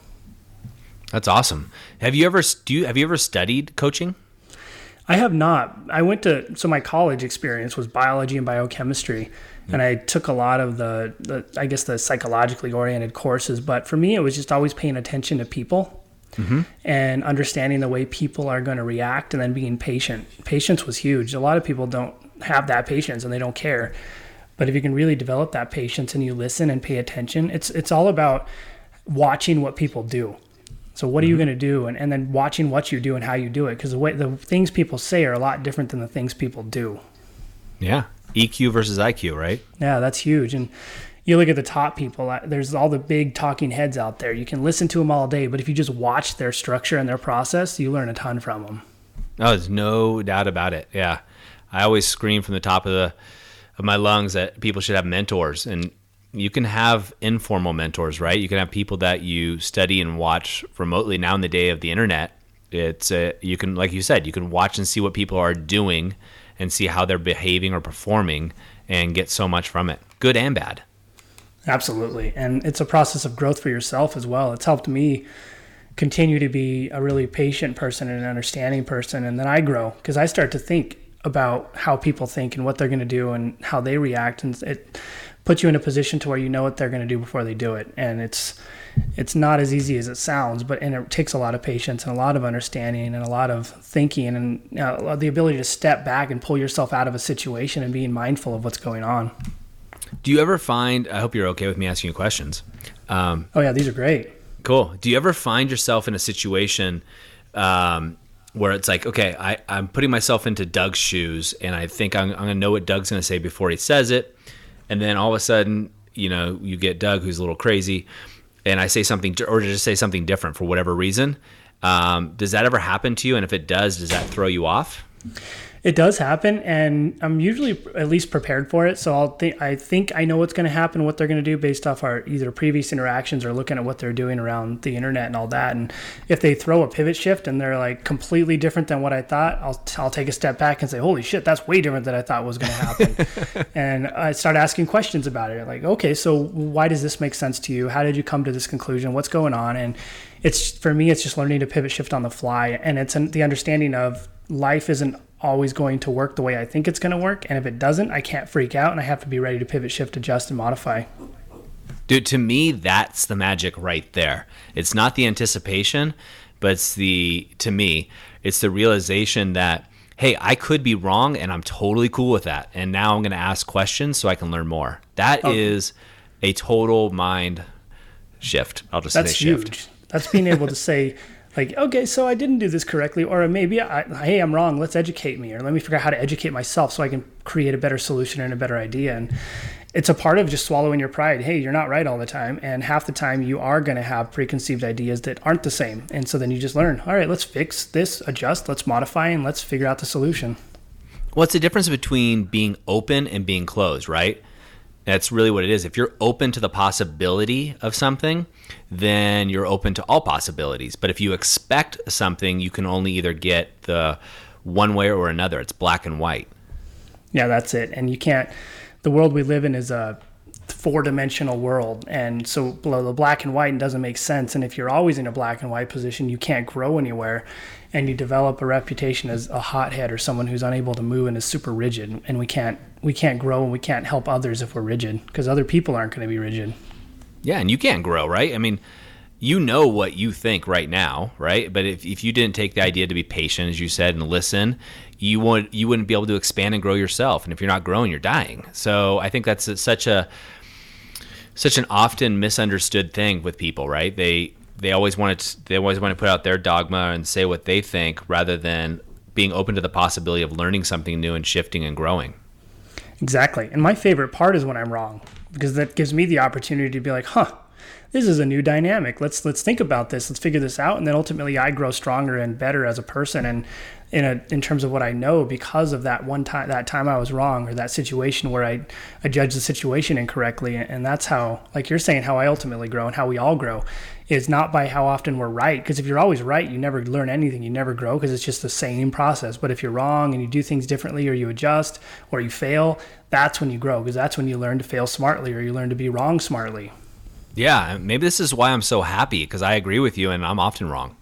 Speaker 2: That's awesome. Have you ever do you have you ever studied coaching?
Speaker 1: I have not. I went to so my college experience was biology and biochemistry, and I took a lot of the, the I guess the psychologically oriented courses. But for me, it was just always paying attention to people mm-hmm. and understanding the way people are going to react, and then being patient. Patience was huge. A lot of people don't have that patience, and they don't care. But if you can really develop that patience and you listen and pay attention, it's it's all about watching what people do so what are you mm-hmm. going to do? And, and then watching what you do and how you do it. Because the way the things people say are a lot different than the things people do.
Speaker 2: Yeah. EQ versus IQ, right?
Speaker 1: Yeah, that's huge. And you look at the top people, uh, there's all the big talking heads out there. You can listen to them all day, but if you just watch their structure and their process, you learn a ton from them.
Speaker 2: Oh, there's no doubt about it. Yeah. I always scream from the top of the of my lungs that people should have mentors and you can have informal mentors, right? You can have people that you study and watch remotely now in the day of the internet. It's a, you can, like you said, you can watch and see what people are doing and see how they're behaving or performing and get so much from it, good and bad.
Speaker 1: Absolutely. And it's a process of growth for yourself as well. It's helped me continue to be a really patient person and an understanding person. And then I grow because I start to think about how people think and what they're going to do and how they react. And it puts you in a position to where you know what they're going to do before they do it. And it's, it's not as easy as it sounds, but and it takes a lot of patience and a lot of understanding and a lot of thinking and know, the ability to step back and pull yourself out of a situation and being mindful of what's going on.
Speaker 2: Do you ever find? I hope you're okay with me asking you questions.
Speaker 1: Um, oh yeah, these are great.
Speaker 2: Cool. Do you ever find yourself in a situation um, where it's like, okay, I, I'm putting myself into Doug's shoes, and I think I'm, I'm gonna know what Doug's gonna say before he says it, and then all of a sudden, you know, you get Doug who's a little crazy, and I say something, or just say something different for whatever reason. Um, does that ever happen to you? And if it does, does that throw you off?
Speaker 1: It does happen, and I'm usually at least prepared for it. So I'll think I think I know what's going to happen, what they're going to do based off our either previous interactions or looking at what they're doing around the internet and all that. And if they throw a pivot shift and they're like completely different than what I thought, I'll I'll take a step back and say, "Holy shit, that's way different than I thought was going to happen." and I start asking questions about it, like, "Okay, so why does this make sense to you? How did you come to this conclusion? What's going on?" And it's for me, it's just learning to pivot shift on the fly, and it's an, the understanding of life isn't always going to work the way I think it's going to work. And if it doesn't, I can't freak out and I have to be ready to pivot, shift, adjust, and modify.
Speaker 2: Dude, to me, that's the magic right there. It's not the anticipation, but it's the, to me, it's the realization that, hey, I could be wrong and I'm totally cool with that. And now I'm going to ask questions so I can learn more. That okay. is a total mind shift. I'll just
Speaker 1: that's
Speaker 2: say
Speaker 1: huge. shift. That's being able to say, like okay so i didn't do this correctly or maybe I, hey i'm wrong let's educate me or let me figure out how to educate myself so i can create a better solution and a better idea. And it's a part of just swallowing your pride. Hey you're not right all the time and half the time you are going to have preconceived ideas that aren't the same. And so then you just learn all right let's fix this adjust let's modify and let's figure out the solution.
Speaker 2: What's the difference between being open and being closed right that's really what it is. If you're open to the possibility of something, then you're open to all possibilities. But if you expect something, you can only either get the one way or another. It's black and white.
Speaker 1: Yeah, that's it. And you can't, the world we live in is a four dimensional world. And so the black and white doesn't make sense. And if you're always in a black and white position, you can't grow anywhere and you develop a reputation as a hothead or someone who's unable to move and is super rigid and we can't we can't grow and we can't help others if we're rigid because other people aren't going to be rigid.
Speaker 2: Yeah and you can't grow right? I mean you know what you think right now right? But if, if you didn't take the idea to be patient as you said and listen you would you wouldn't be able to expand and grow yourself and if you're not growing you're dying. So i think that's such a such an often misunderstood thing with people right? They they always want to they always want to put out their dogma and say what they think rather than being open to the possibility of learning something new and shifting and growing.
Speaker 1: Exactly. And my favorite part is when I'm wrong because that gives me the opportunity to be like, "Huh, this is a new dynamic. Let's let's think about this. Let's figure this out." And then ultimately I grow stronger and better as a person and in a in terms of what I know because of that one time that time I was wrong or that situation where I I judged the situation incorrectly and that's how like you're saying how I ultimately grow and how we all grow is not by how often we're right because if you're always right you never learn anything you never grow because it's just the same process but if you're wrong and you do things differently or you adjust or you fail that's when you grow because that's when you learn to fail smartly or you learn to be wrong smartly
Speaker 2: yeah maybe this is why I'm so happy because I agree with you and I'm often wrong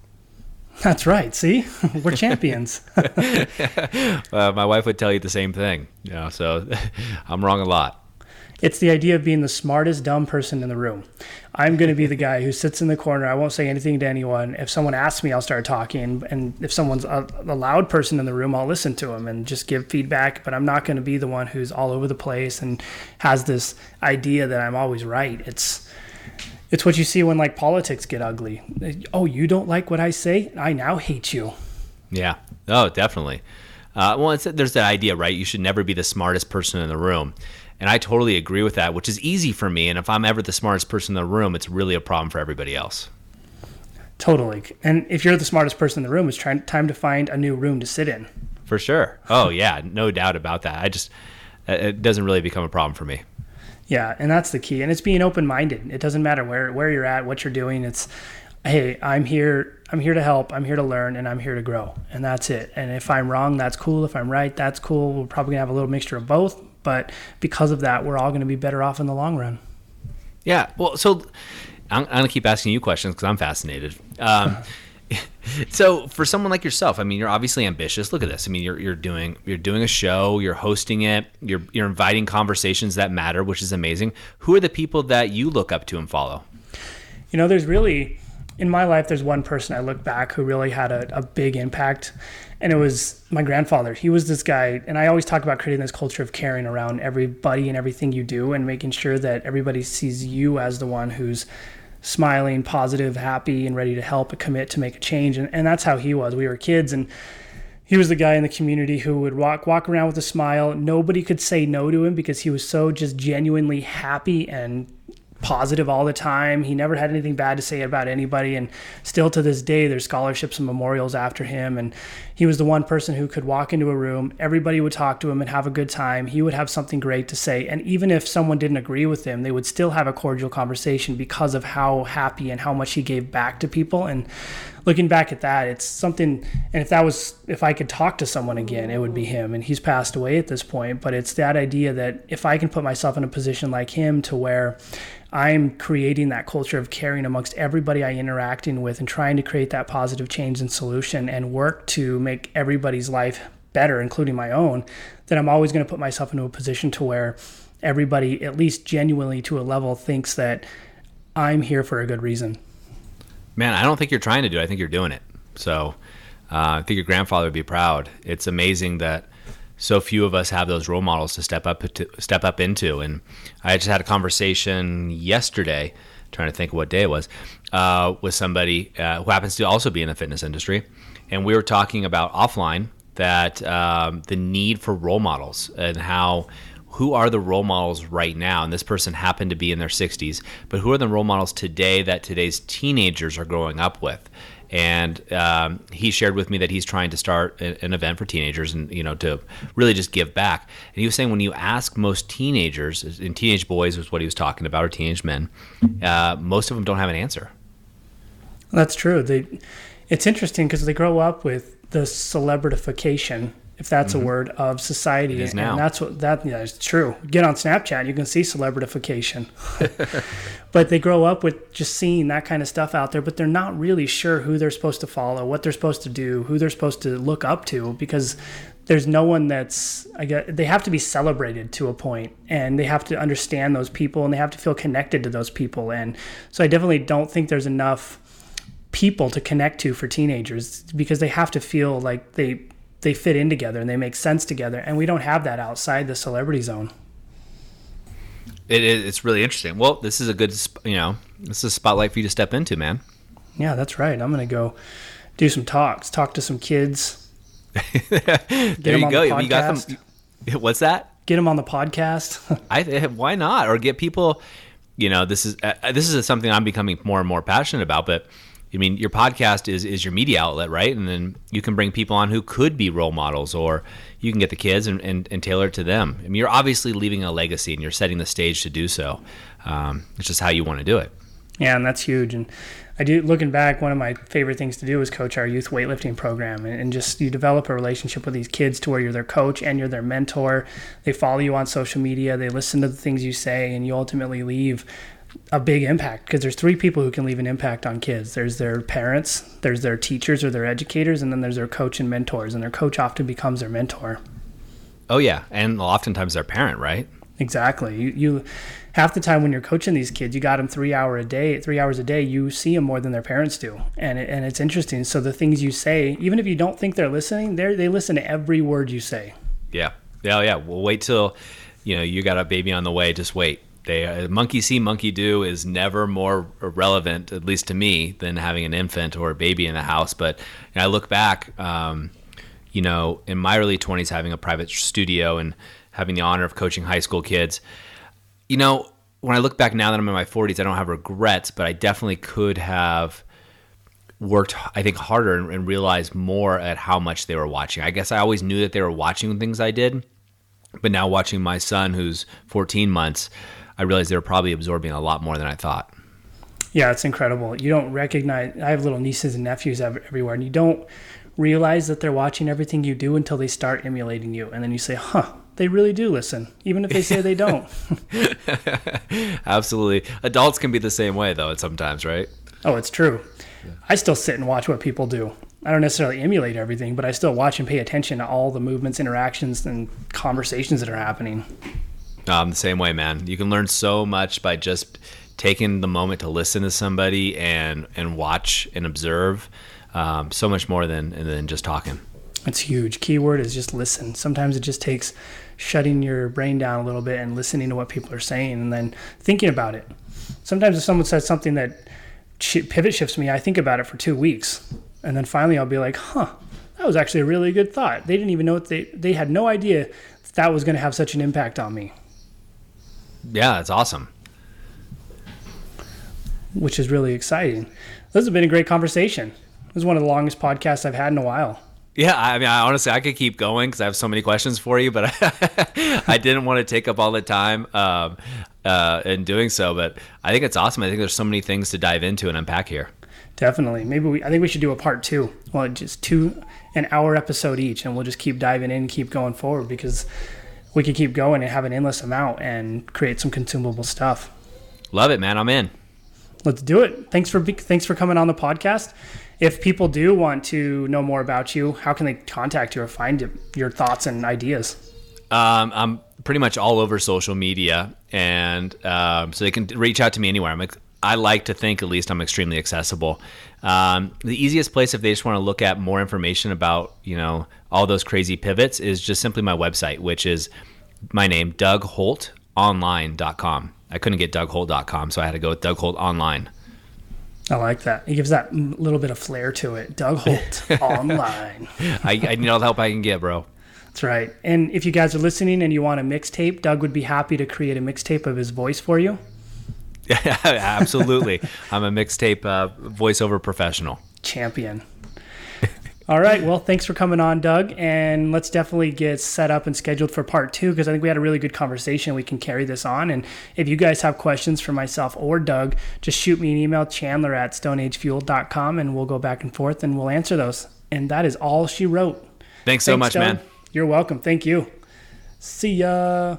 Speaker 1: that's right. See, we're champions.
Speaker 2: uh, my wife would tell you the same thing. You know, so I'm wrong a lot.
Speaker 1: It's the idea of being the smartest dumb person in the room. I'm going to be the guy who sits in the corner. I won't say anything to anyone. If someone asks me, I'll start talking. And if someone's a, a loud person in the room, I'll listen to them and just give feedback. But I'm not going to be the one who's all over the place and has this idea that I'm always right. It's it's what you see when like politics get ugly. Oh, you don't like what I say? I now hate you.
Speaker 2: Yeah. Oh, definitely. Uh, well, there's that idea, right? You should never be the smartest person in the room. And I totally agree with that, which is easy for me. And if I'm ever the smartest person in the room, it's really a problem for everybody else.
Speaker 1: Totally. And if you're the smartest person in the room, it's trying, time to find a new room to sit in.
Speaker 2: For sure. Oh, yeah. No doubt about that. I just, it doesn't really become a problem for me.
Speaker 1: Yeah, and that's the key. And it's being open minded. It doesn't matter where where you're at, what you're doing. It's hey, I'm here. I'm here to help. I'm here to learn, and I'm here to grow, and that's it. And if I'm wrong, that's cool. If I'm right, that's cool. We're probably gonna have a little mixture of both, but because of that, we're all gonna be better off in the long run.
Speaker 2: Yeah. Well, so I'm, I'm gonna keep asking you questions because I'm fascinated. Um, so for someone like yourself, I mean, you're obviously ambitious. Look at this. I mean, you're you're doing you're doing a show, you're hosting it, you're you're inviting conversations that matter, which is amazing. Who are the people that you look up to and follow?
Speaker 1: You know, there's really in my life, there's one person I look back who really had a, a big impact, and it was my grandfather. He was this guy, and I always talk about creating this culture of caring around everybody and everything you do, and making sure that everybody sees you as the one who's smiling, positive, happy, and ready to help, commit to make a change. And, and that's how he was. We were kids, and he was the guy in the community who would walk walk around with a smile. Nobody could say no to him because he was so just genuinely happy and positive all the time. He never had anything bad to say about anybody. And still to this day, there's scholarships and memorials after him. And he was the one person who could walk into a room, everybody would talk to him and have a good time. He would have something great to say. And even if someone didn't agree with him, they would still have a cordial conversation because of how happy and how much he gave back to people. And looking back at that, it's something. And if that was, if I could talk to someone again, it would be him. And he's passed away at this point. But it's that idea that if I can put myself in a position like him to where I'm creating that culture of caring amongst everybody I interacting with and trying to create that positive change and solution and work to make everybody's life better, including my own, then I'm always going to put myself into a position to where everybody, at least genuinely to a level, thinks that I'm here for a good reason.
Speaker 2: Man, I don't think you're trying to do it. I think you're doing it. So uh, I think your grandfather would be proud. It's amazing that so few of us have those role models to step up to step up into. And I just had a conversation yesterday, trying to think what day it was, uh, with somebody uh, who happens to also be in the fitness industry, and we were talking about offline that um, the need for role models and how who are the role models right now? And this person happened to be in their 60s, but who are the role models today that today's teenagers are growing up with? and um, he shared with me that he's trying to start an event for teenagers and you know to really just give back and he was saying when you ask most teenagers and teenage boys was what he was talking about or teenage men uh, most of them don't have an answer
Speaker 1: that's true they, it's interesting because they grow up with the celebritification if that's mm-hmm. a word of society.
Speaker 2: It is now.
Speaker 1: And that's what that yeah, it's true. Get on Snapchat, you can see celebritification. but they grow up with just seeing that kind of stuff out there, but they're not really sure who they're supposed to follow, what they're supposed to do, who they're supposed to look up to because there's no one that's I get they have to be celebrated to a point and they have to understand those people and they have to feel connected to those people and so I definitely don't think there's enough people to connect to for teenagers because they have to feel like they they fit in together and they make sense together. And we don't have that outside the celebrity zone.
Speaker 2: It, it's really interesting. Well, this is a good, you know, this is a spotlight for you to step into, man.
Speaker 1: Yeah, that's right. I'm going to go do some talks, talk to some kids.
Speaker 2: there you go. The you got them. What's that?
Speaker 1: Get them on the podcast.
Speaker 2: I why not? Or get people. You know, this is uh, this is something I'm becoming more and more passionate about. But I mean, your podcast is is your media outlet, right? And then you can bring people on who could be role models, or you can get the kids and, and, and tailor it to them. I mean, you're obviously leaving a legacy, and you're setting the stage to do so. Um, it's just how you want to do it.
Speaker 1: Yeah, and that's huge. And I do looking back, one of my favorite things to do is coach our youth weightlifting program, and, and just you develop a relationship with these kids to where you're their coach and you're their mentor. They follow you on social media, they listen to the things you say, and you ultimately leave a big impact because there's three people who can leave an impact on kids. There's their parents, there's their teachers or their educators, and then there's their coach and mentors. And their coach often becomes their mentor.
Speaker 2: Oh yeah, and oftentimes their parent, right?
Speaker 1: Exactly. You, you half the time when you're coaching these kids, you got them three hour a day, three hours a day. You see them more than their parents do, and it, and it's interesting. So the things you say, even if you don't think they're listening, they they listen to every word you say.
Speaker 2: Yeah, yeah, yeah. Well, wait till you know you got a baby on the way. Just wait they uh, monkey see monkey do is never more relevant at least to me than having an infant or a baby in the house. But i look back um, you know in my early 20s having a private studio and having the honor of coaching high school kids you know when i look back now that i'm in my 40s i don't have regrets but i definitely could have worked i think harder and, and realized more at how much they were watching. I guess i always knew that they were watching things i did but now watching my son who's 14 months I realized they were probably absorbing a lot more than I thought.
Speaker 1: Yeah, it's incredible. You don't recognize. I have little nieces and nephews everywhere, and you don't realize that they're watching everything you do until they start emulating you, and then you say, "Huh." They really do listen, even if they say they don't.
Speaker 2: Absolutely. Adults can be the same way, though, sometimes, right?
Speaker 1: Oh, it's true. Yeah. I still sit and watch what people do. I don't necessarily emulate everything, but I still watch and pay attention to all the movements, interactions, and conversations that are happening.
Speaker 2: I'm the same way, man. You can learn so much by just taking the moment to listen to somebody and and watch and observe. Um, so much more than than just talking.
Speaker 1: It's huge. Keyword is just listen. Sometimes it just takes shutting your brain down a little bit and listening to what people are saying, and then thinking about it. Sometimes if someone says something that pivot shifts me, I think about it for two weeks and then finally I'll be like, huh, that was actually a really good thought. They didn't even know what they they had no idea that, that was going to have such an impact on me.
Speaker 2: Yeah, it's awesome.
Speaker 1: Which is really exciting. This has been a great conversation. This is one of the longest podcasts I've had in a while.
Speaker 2: Yeah, I mean, I, honestly, I could keep going because I have so many questions for you, but I, I didn't want to take up all the time um, uh, in doing so. But I think it's awesome. I think there's so many things to dive into and unpack here.
Speaker 1: Definitely. Maybe we. I think we should do a part two. Well, just two, an hour episode each, and we'll just keep diving in, keep going forward because we could keep going and have an endless amount and create some consumable stuff.
Speaker 2: Love it, man. I'm in.
Speaker 1: Let's do it. Thanks for thanks for coming on the podcast. If people do want to know more about you, how can they contact you or find your thoughts and ideas?
Speaker 2: Um, I'm pretty much all over social media, and um, so they can reach out to me anywhere. I'm I like to think, at least, I'm extremely accessible. Um, the easiest place if they just want to look at more information about, you know, all those crazy pivots is just simply my website, which is my name, DougHoltOnline.com. I couldn't get DougHolt.com, so I had to go with Doug Holt Online.
Speaker 1: I like that. It gives that little bit of flair to it. Doug Holt Online.
Speaker 2: I, I need all the help I can get, bro.
Speaker 1: That's right. And if you guys are listening and you want a mixtape, Doug would be happy to create a mixtape of his voice for you.
Speaker 2: Yeah, absolutely. I'm a mixtape uh, voiceover professional.
Speaker 1: Champion. All right. Well, thanks for coming on, Doug. And let's definitely get set up and scheduled for part two because I think we had a really good conversation. We can carry this on. And if you guys have questions for myself or Doug, just shoot me an email, chandler at stoneagefuel.com, and we'll go back and forth and we'll answer those. And that is all she wrote.
Speaker 2: Thanks so thanks, much, Doug. man.
Speaker 1: You're welcome. Thank you. See ya.